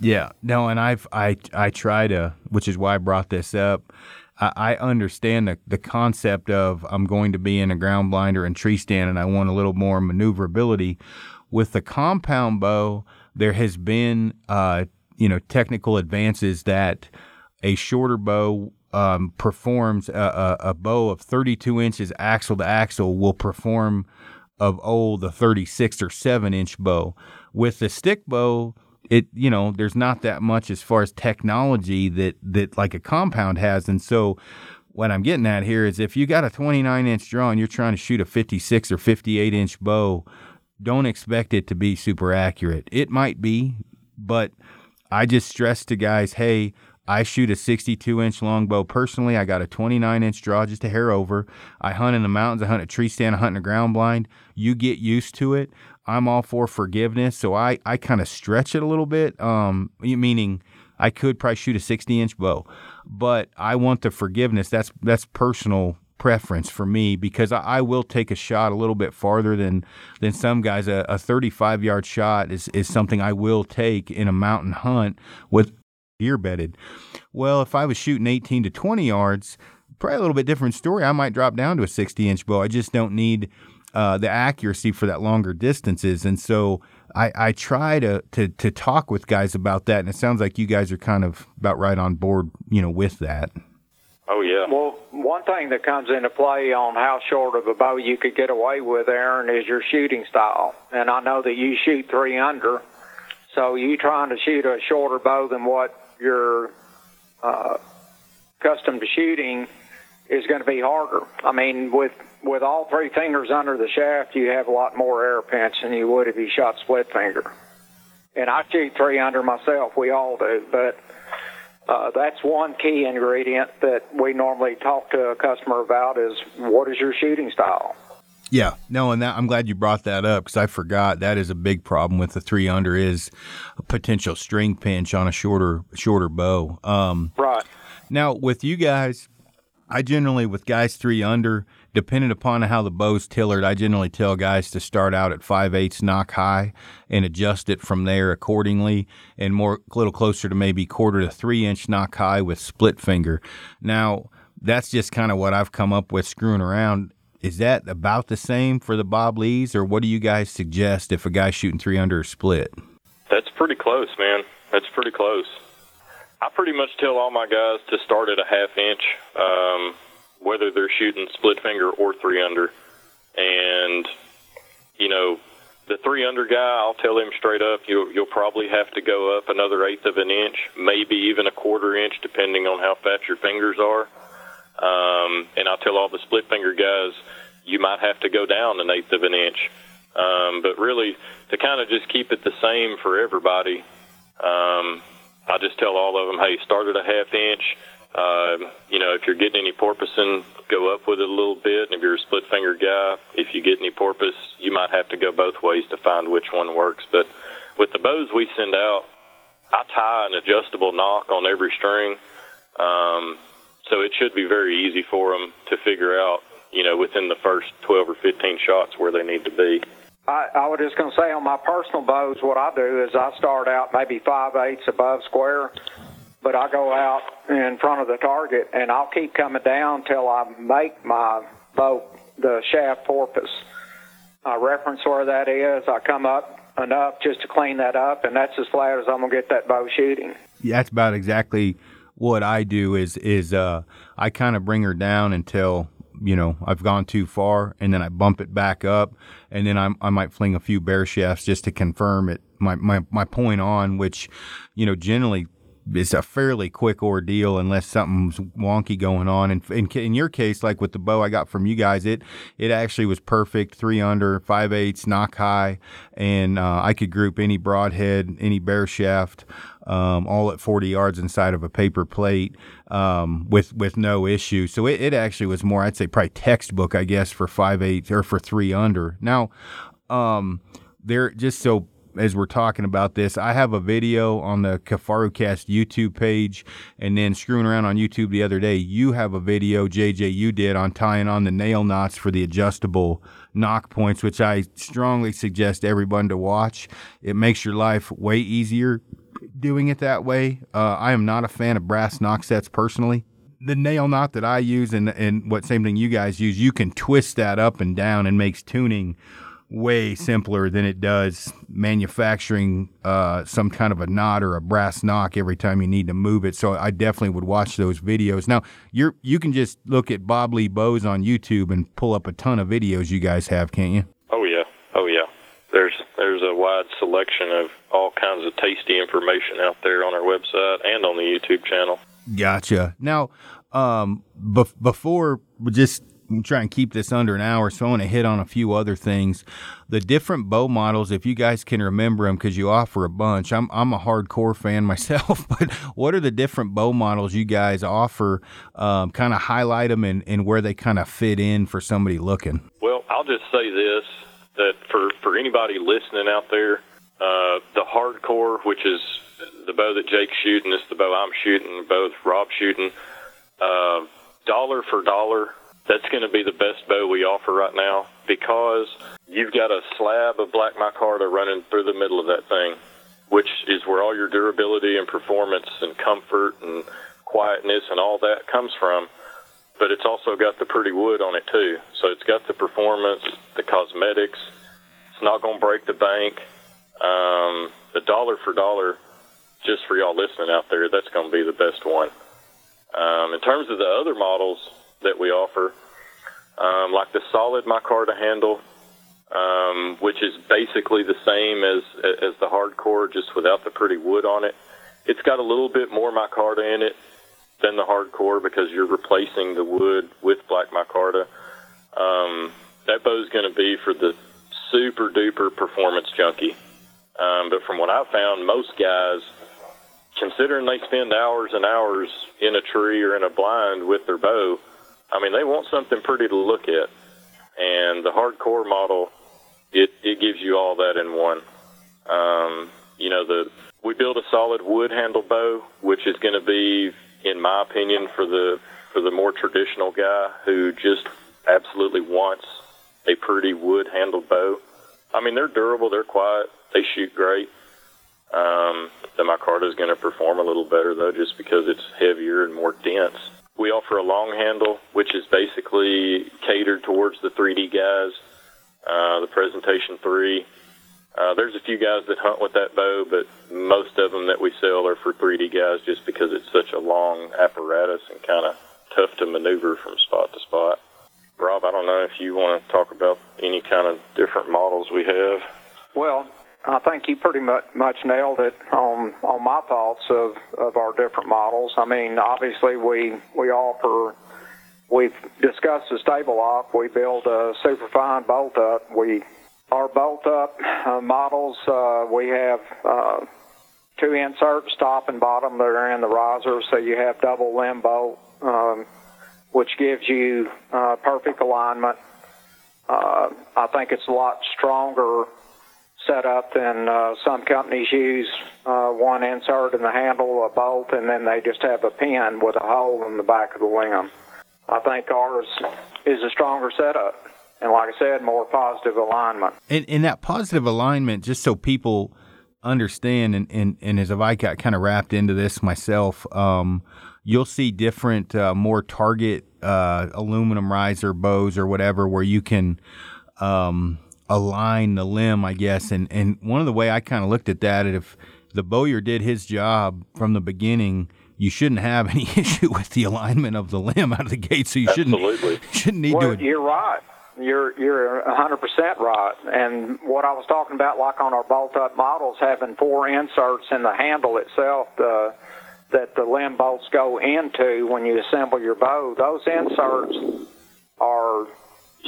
Yeah, no, and I've I I try to, which is why I brought this up. I, I understand the the concept of I'm going to be in a ground blinder and tree stand, and I want a little more maneuverability. With the compound bow, there has been uh, you know technical advances that a shorter bow um, performs a, a, a, bow of 32 inches axle to axle will perform of old the 36 or 7 inch bow. With the stick bow, it you know there's not that much as far as technology that that like a compound has, and so what I'm getting at here is if you got a 29 inch draw and you're trying to shoot a 56 or 58 inch bow, don't expect it to be super accurate. It might be, but I just stress to guys, hey, I shoot a 62 inch longbow personally. I got a 29 inch draw, just a hair over. I hunt in the mountains. I hunt a tree stand. I hunt in a ground blind. You get used to it. I'm all for forgiveness, so I I kind of stretch it a little bit. Um, meaning I could probably shoot a 60 inch bow, but I want the forgiveness. That's that's personal preference for me because I, I, will take a shot a little bit farther than than some guys. A, a 35 yard shot is is something I will take in a mountain hunt with ear bedded. Well, if I was shooting 18 to 20 yards, probably a little bit different story. I might drop down to a 60 inch bow. I just don't need uh, the accuracy for that longer distances, and so I, I try to, to to talk with guys about that, and it sounds like you guys are kind of about right on board, you know, with that. Oh yeah. Well, one thing that comes into play on how short of a bow you could get away with, Aaron, is your shooting style. And I know that you shoot three under, so you trying to shoot a shorter bow than what you're uh, accustomed to shooting is going to be harder. I mean, with with all three fingers under the shaft, you have a lot more air pinch than you would if you shot split finger. And I shoot three under myself. We all do, but uh, that's one key ingredient that we normally talk to a customer about is what is your shooting style. Yeah, no, and that, I'm glad you brought that up because I forgot that is a big problem with the three under is a potential string pinch on a shorter shorter bow. Um, right. Now with you guys, I generally with guys three under, depending upon how the bow's tillered, I generally tell guys to start out at five eighths nock high and adjust it from there accordingly, and more a little closer to maybe quarter to three inch nock high with split finger. Now that's just kind of what I've come up with screwing around. Is that about the same for the Bob Lees, or what do you guys suggest if a guy's shooting three under or split? That's pretty close, man. That's pretty close. I pretty much tell all my guys to start at a half inch. Um, whether they're shooting split finger or three under. And, you know, the three under guy, I'll tell him straight up, you'll, you'll probably have to go up another eighth of an inch, maybe even a quarter inch, depending on how fat your fingers are. Um, and I'll tell all the split finger guys, you might have to go down an eighth of an inch. Um, but really, to kind of just keep it the same for everybody, um, I just tell all of them, hey, start at a half inch, uh, you know, if you're getting any porpoising, go up with it a little bit. And if you're a split finger guy, if you get any porpoise, you might have to go both ways to find which one works. But with the bows we send out, I tie an adjustable nock on every string. Um, so it should be very easy for them to figure out, you know, within the first 12 or 15 shots where they need to be. I, I was just going to say on my personal bows, what I do is I start out maybe five eighths above square but I go out in front of the target and I'll keep coming down till I make my bow the shaft porpoise. I reference where that is. I come up enough just to clean that up, and that's as flat as I'm gonna get that bow shooting. Yeah, that's about exactly what I do. Is is uh, I kind of bring her down until you know I've gone too far, and then I bump it back up, and then I, I might fling a few bare shafts just to confirm it. My my my point on, which you know generally it's a fairly quick ordeal unless something's wonky going on. And in, in, your case, like with the bow I got from you guys, it it actually was perfect. Three under, five eighths, nock high, and uh, I could group any broadhead, any bare shaft, um, all at 40 yards inside of a paper plate um, with with no issue. So it, it actually was more, I'd say, probably textbook, I guess, for five eight or for three under. Now, um, there just so as we're talking about this, I have a video on the Kifaru Cast YouTube page, and then screwing around on YouTube the other day, you have a video, JJ, you did on tying on the nail knots for the adjustable nock points, which I strongly suggest everyone to watch. It makes your life way easier doing it that way. Uh, I am not a fan of brass nock sets personally the nail knot that I use and and what same thing you guys use, you can twist that up and down and makes tuning way simpler than it does manufacturing uh, some kind of a knot or a brass nock every time you need to move it. So I definitely would watch those videos. Now you're you can just look at Bob Lee Bows on YouTube and pull up a ton of videos you guys have, can't you? Oh yeah, oh yeah. There's there's a wide selection of all kinds of tasty information out there on our website and on the YouTube channel. Gotcha. Now, um, before we just try and keep this under an hour, so I want to hit on a few other things. The different bow models, if you guys can remember them, because you offer a bunch. I'm I'm a hardcore fan myself, but what are the different bow models you guys offer? Um, kind of highlight them and, and where they kind of fit in for somebody looking. Well, I'll just say this: that for for anybody listening out there, uh, the hardcore, which is the bow that Jake's shooting, is the bow I'm shooting, both Rob shooting. Uh, dollar for dollar, that's going to be the best bow we offer right now because you've got a slab of black micarta running through the middle of that thing, which is where all your durability and performance and comfort and quietness and all that comes from. But it's also got the pretty wood on it too. So it's got the performance, the cosmetics. It's not going to break the bank. Um, the dollar for dollar, just for y'all listening out there, that's going to be the best one. Um, in terms of the other models that we offer, um, like the solid micarta handle, um, which is basically the same as as the hardcore, just without the pretty wood on it. It's got a little bit more micarta in it than the hardcore because you're replacing the wood with black micarta. Um, that bow is going to be for the super duper performance junkie. Um, but from what I've found, most guys considering they spend hours and hours in a tree or in a blind with their bow, I mean, they want something pretty to look at. And the hardcore model, it, it gives you all that in one. Um, you know, the we build a solid wood handle bow, which is going to be, in my opinion, for the for the more traditional guy who just absolutely wants a pretty wood handled bow. I mean, they're durable, they're quiet, they shoot great. Um, the micarta is going to perform a little better though, just because it's heavier and more dense. We offer a long handle, which is basically catered towards the 3D guys. Uh, the Presentation 3. Uh, there's a few guys that hunt with that bow, but most of them that we sell are for 3D guys just because it's such a long apparatus and kind of tough to maneuver from spot to spot. Rob, I don't know if you want to talk about any kind of different models we have. Well, I think you pretty much, much nailed it on on my thoughts of, of our different models. I mean, obviously we we offer. We've discussed the stable lock. We build a super fine bolt up. We our bolt up uh, models. Uh, we have uh, two inserts, top and bottom, that are in the riser, so you have double limb bolt, um, which gives you uh, perfect alignment. Uh, I think it's a lot stronger setup than uh, some companies use uh, one insert in the handle, a bolt, and then they just have a pin with a hole in the back of the limb. I think ours is a stronger setup. And like I said, more positive alignment. And, and that positive alignment, just so people understand, and, and, and as I got kind of wrapped into this myself, um, you'll see different, uh, more target uh, aluminum riser bows or whatever where you can um, align the limb, I guess. And, and one of the way I kind of looked at that, if the bowyer did his job from the beginning, you shouldn't have any issue with the alignment of the limb out of the gate. So you shouldn't Absolutely. shouldn't need well, to. You're right. You're you're 100% right. And what I was talking about, like on our bolt-up models, having four inserts in the handle itself, the, that the limb bolts go into when you assemble your bow. Those inserts are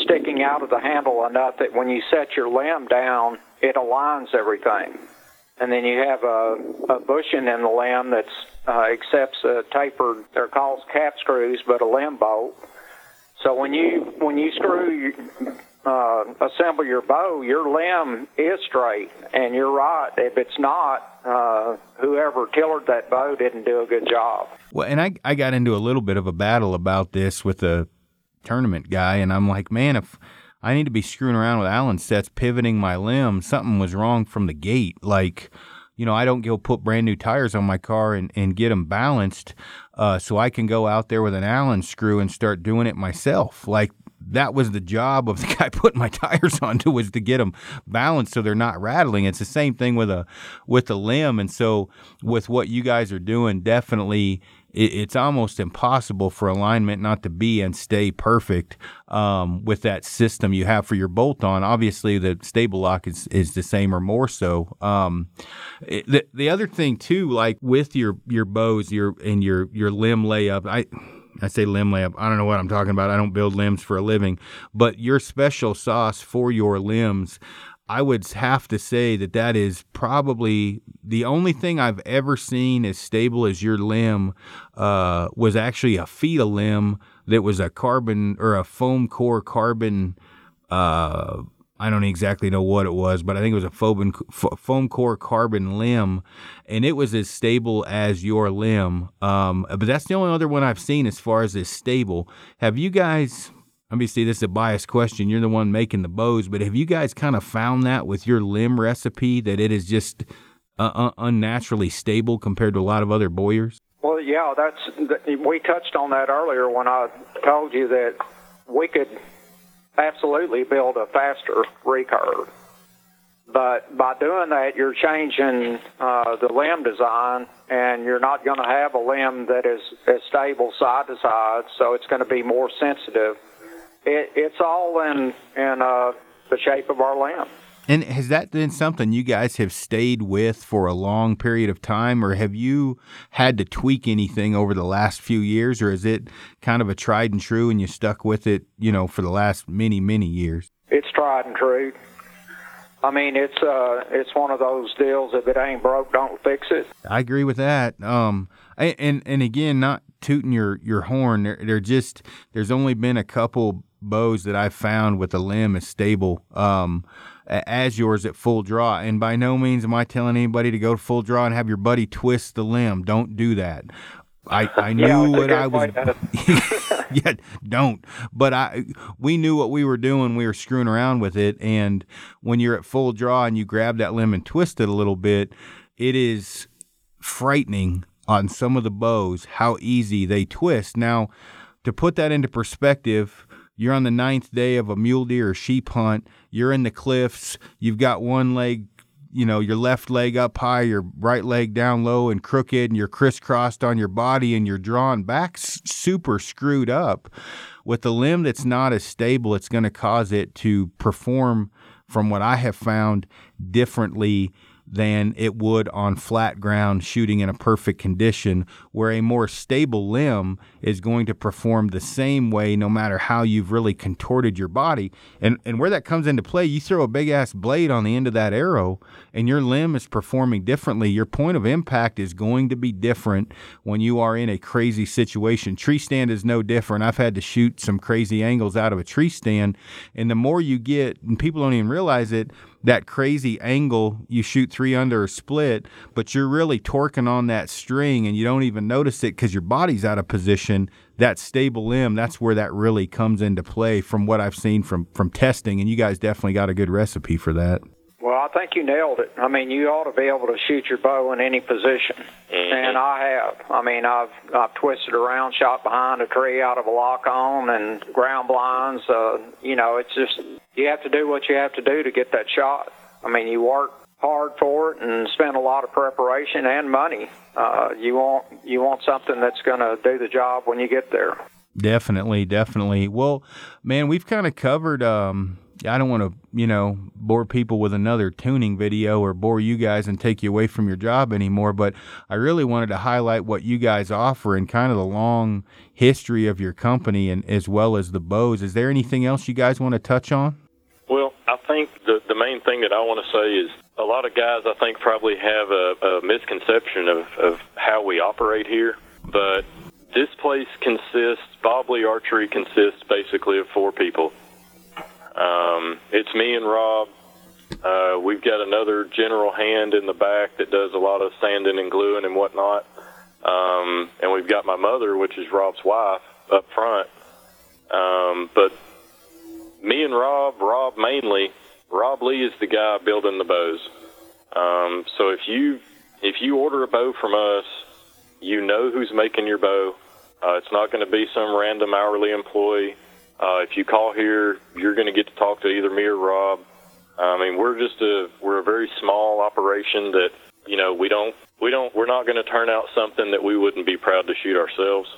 sticking out of the handle enough that when you set your limb down, it aligns everything. And then you have a, a bushing in the limb that's uh, accepts a tapered, they're called cap screws, but a limb bolt. So when you when you screw uh, assemble your bow, your limb is straight, and you're right. If it's not, uh, whoever tillered that bow didn't do a good job. Well, and I I got into a little bit of a battle about this with a tournament guy, and I'm like, man, if I need to be screwing around with Allen sets, pivoting my limb, something was wrong from the gate. Like, you know, I don't go put brand new tires on my car and, and get them balanced uh, so I can go out there with an Allen screw and start doing it myself. Like, that was the job of the guy putting my tires onto was to get them balanced so they're not rattling. It's the same thing with a with a limb, and so with what you guys are doing, definitely it, it's almost impossible for alignment not to be and stay perfect um, with that system you have for your bolt on. Obviously, the stable lock is, is the same or more so. Um, it, the the other thing too, like with your your bows, your and your your limb layup, I I say limb lab. I don't know what I'm talking about. I don't build limbs for a living, but your special sauce for your limbs. I would have to say that that is probably the only thing I've ever seen as stable as your limb uh, was actually a feta limb that was a carbon or a foam core carbon. Uh, I don't exactly know what it was, but I think it was a foam, foam core carbon limb, and it was as stable as your limb. Um, but that's the only other one I've seen as far as is stable. Have you guys? Obviously, this is a biased question. You're the one making the bows, but have you guys kind of found that with your limb recipe that it is just uh, uh unnaturally stable compared to a lot of other bowyers? Well, yeah, that's we touched on that earlier when I told you that we could absolutely build a faster recurve. But by doing that, you're changing uh, the limb design, and you're not going to have a limb that is as stable side to side, so it's going to be more sensitive. It, it's all in in uh, the shape of our limb. And has that been something you guys have stayed with for a long period of time, or have you had to tweak anything over the last few years, or is it kind of a tried and true and you stuck with it, you know, for the last many, many years? It's tried and true. I mean, it's uh, it's one of those deals. If it ain't broke, don't fix it. I agree with that. Um, and and again, not tooting your your horn. They're, they're just there's only been a couple bows that I've found with the limb is stable. Um, as yours at full draw. And by no means am I telling anybody to go to full draw and have your buddy twist the limb. Don't do that. I, I knew yeah, what I was. yeah, don't. But I we knew what we were doing. We were screwing around with it, and when you're at full draw and you grab that limb and twist it a little bit, it is frightening on some of the bows how easy they twist. Now, to put that into perspective, you're on the ninth day of a mule deer or sheep hunt. You're in the cliffs. You've got one leg, you know, your left leg up high, your right leg down low and crooked, and you're crisscrossed on your body and you're drawn back super screwed up. With a limb that's not as stable, it's going to cause it to perform, from what I have found, differently than it would on flat ground shooting in a perfect condition, where a more stable limb is going to perform the same way no matter how you've really contorted your body. And, and where that comes into play, you throw a big ass blade on the end of that arrow and your limb is performing differently. Your point of impact is going to be different when you are in a crazy situation. Tree stand is no different. I've had to shoot some crazy angles out of a tree stand. And the more you get, and people don't even realize it, that crazy angle you shoot three under a split, but you're really torquing on that string and you don't even notice it because your body's out of position. That stable limb, that's where that really comes into play from what I've seen from from testing, and you guys definitely got a good recipe for that. Well, I think you nailed it. I mean, you ought to be able to shoot your bow in any position, mm-hmm. and I have. I mean, I've I've twisted around, shot behind a tree out of a lock on, and ground blinds. Uh, you know, it's just you have to do what you have to do to get that shot. I mean, you work hard for it and spend a lot of preparation and money. Uh, you want you want something that's going to do the job when you get there. Definitely, definitely. Well, man, we've kind of covered um, I don't want to, you know, bore people with another tuning video or bore you guys and take you away from your job anymore, but I really wanted to highlight what you guys offer and kind of the long history of your company and as well as the bows. Is there anything else you guys want to touch on? Well, I think the the main thing that I want to say is a lot of guys I think probably have a, a misconception of, of how we operate here, but this place consists Bob Lee Archery consists basically of four people um, it's me and Rob. Uh, we've got another general hand in the back that does a lot of sanding and gluing and whatnot. Um, and we've got my mother, which is Rob's wife, up front. Um, but me and Rob, Rob mainly, Rob Lee is the guy building the bows. Um, so if you if you order a bow from us, you know who's making your bow. Uh, it's not going to be some random hourly employee. Uh, if you call here, you're going to get to talk to either me or Rob. I mean, we're just a we're a very small operation that you know we don't we don't we're not going to turn out something that we wouldn't be proud to shoot ourselves.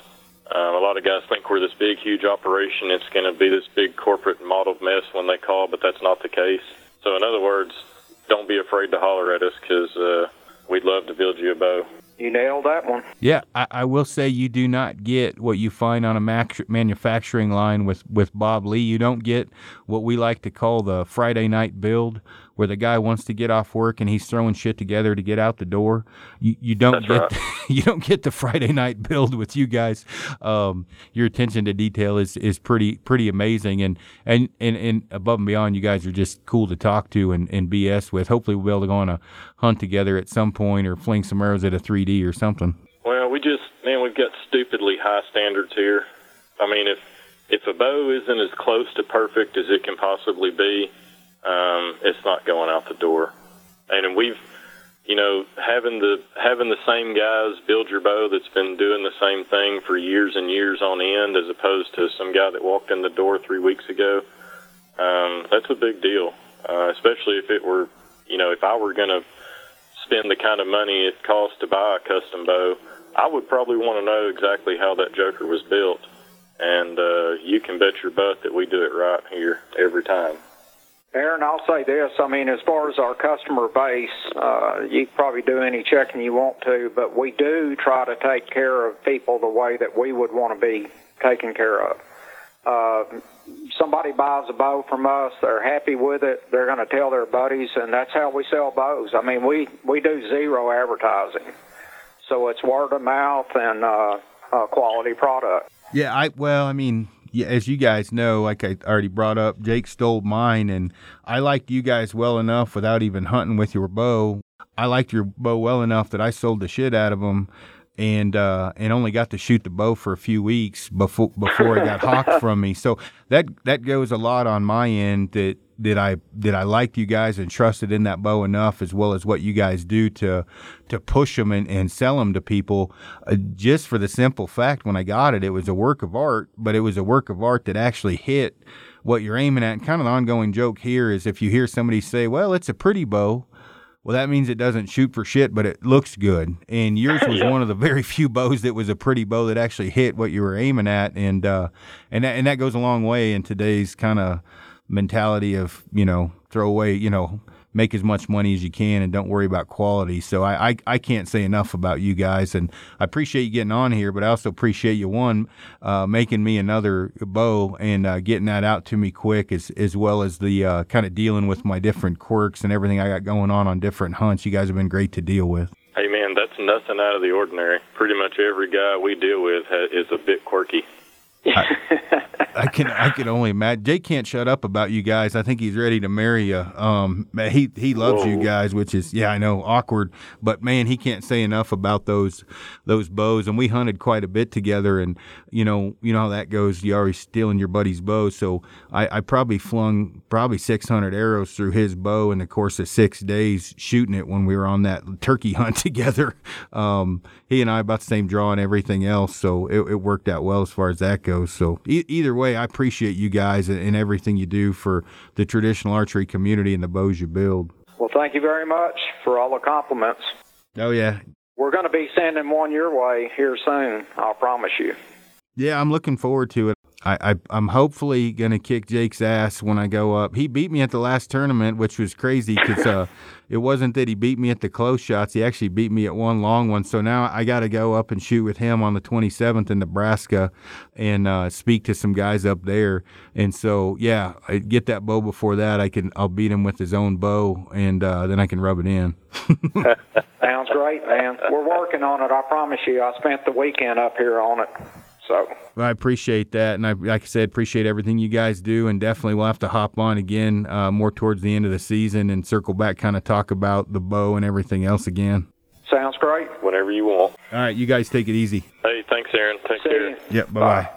Um, a lot of guys think we're this big, huge operation. It's going to be this big corporate model mess when they call, but that's not the case. So, in other words, don't be afraid to holler at us because uh, we'd love to build you a bow. You nailed that one. Yeah, I, I, will say you do not get what you find on a manufacturing line with, with Bob Lee. You don't get what we like to call the Friday night build, where the guy wants to get off work and he's throwing shit together to get out the door. You you don't That's get right. you don't get the Friday night build with you guys. Um, your attention to detail is, is pretty pretty amazing, and, and and and above and beyond, you guys are just cool to talk to and, and BS with. Hopefully, we'll be able to go on a hunt together at some point or fling some arrows at a 3D or something. Well, we just man, we've got stupidly high standards here. I mean, if if a bow isn't as close to perfect as it can possibly be, um, it's not going out the door. And we've, you know, having the having the same guys build your bow that's been doing the same thing for years and years on end, as opposed to some guy that walked in the door three weeks ago. Um, that's a big deal, uh, especially if it were, you know, if I were going to spend the kind of money it costs to buy a custom bow, I would probably want to know exactly how that Joker was built. And uh, you can bet your butt that we do it right here every time. Aaron, I'll say this. I mean, as far as our customer base, uh, you probably do any checking you want to, but we do try to take care of people the way that we would want to be taken care of. Uh, somebody buys a bow from us, they're happy with it, they're going to tell their buddies, and that's how we sell bows. I mean, we, we do zero advertising. So it's word of mouth and uh, uh, quality product. Yeah, I well, I mean, as you guys know, like I already brought up, Jake stole mine, and I liked you guys well enough without even hunting with your bow. I liked your bow well enough that I sold the shit out of them, and uh, and only got to shoot the bow for a few weeks before before it got hawked from me. So that that goes a lot on my end that that I that I liked you guys and trusted in that bow enough, as well as what you guys do to to push them and, and sell them to people. Uh, just for the simple fact, when I got it, it was a work of art, but it was a work of art that actually hit what you're aiming at. And kind of the ongoing joke here is if you hear somebody say, "Well, it's a pretty bow." Well, that means it doesn't shoot for shit, but it looks good. And yours was Yeah. one of the very few bows that was a pretty bow that actually hit what you were aiming at, and uh, and that, and that goes a long way in today's kind of mentality of you know throw away you know make as much money as you can and don't worry about quality. So I, I, I can't say enough about you guys, and I appreciate you getting on here, but I also appreciate you one uh, making me another bow and uh, getting that out to me quick, as as well as the uh, kind of dealing with my different quirks and everything I got going on on different hunts. You guys have been great to deal with. Hey man, that's nothing out of the ordinary. Pretty much every guy we deal with ha- is a bit quirky. I can I can only imagine. Jake can't shut up about you guys. I think he's ready to marry you. Um, he he loves you guys, which is yeah, I know awkward, but man, he can't say enough about those those bows. And we hunted quite a bit together, and you know you know how that goes. You always stealing your buddy's bow, so I, I probably flung probably 600 arrows through his bow in the course of six days shooting it when we were on that turkey hunt together. Um, he and I about the same draw and everything else, so it, it worked out well as far as that goes. So e- either way, I appreciate you guys and, and everything you do for the traditional archery community and the bows you build. Well, thank you very much for all the compliments. Oh yeah, We're going to be sending one your way here soon, I'll promise you. Yeah, I'm looking forward to it. I, I I'm hopefully gonna kick Jake's ass when I go up. He beat me at the last tournament, which was crazy because uh, it wasn't that he beat me at the close shots. He actually beat me at one long one. So now I got to go up and shoot with him on the 27th in Nebraska, and uh, speak to some guys up there. And so yeah, I get that bow before that. I can I'll beat him with his own bow, and uh, then I can rub it in. Sounds great, man. We're working on it, I promise you. I spent the weekend up here on it. So, Well, I appreciate that, and I, like I said, appreciate everything you guys do, and definitely we'll have to hop on again uh, more towards the end of the season and circle back, kind of talk about the bow and everything else again. sounds great. Whenever you want. All right, you guys take it easy. Hey, thanks, Aaron. Take See care. you. Yep, bye bye.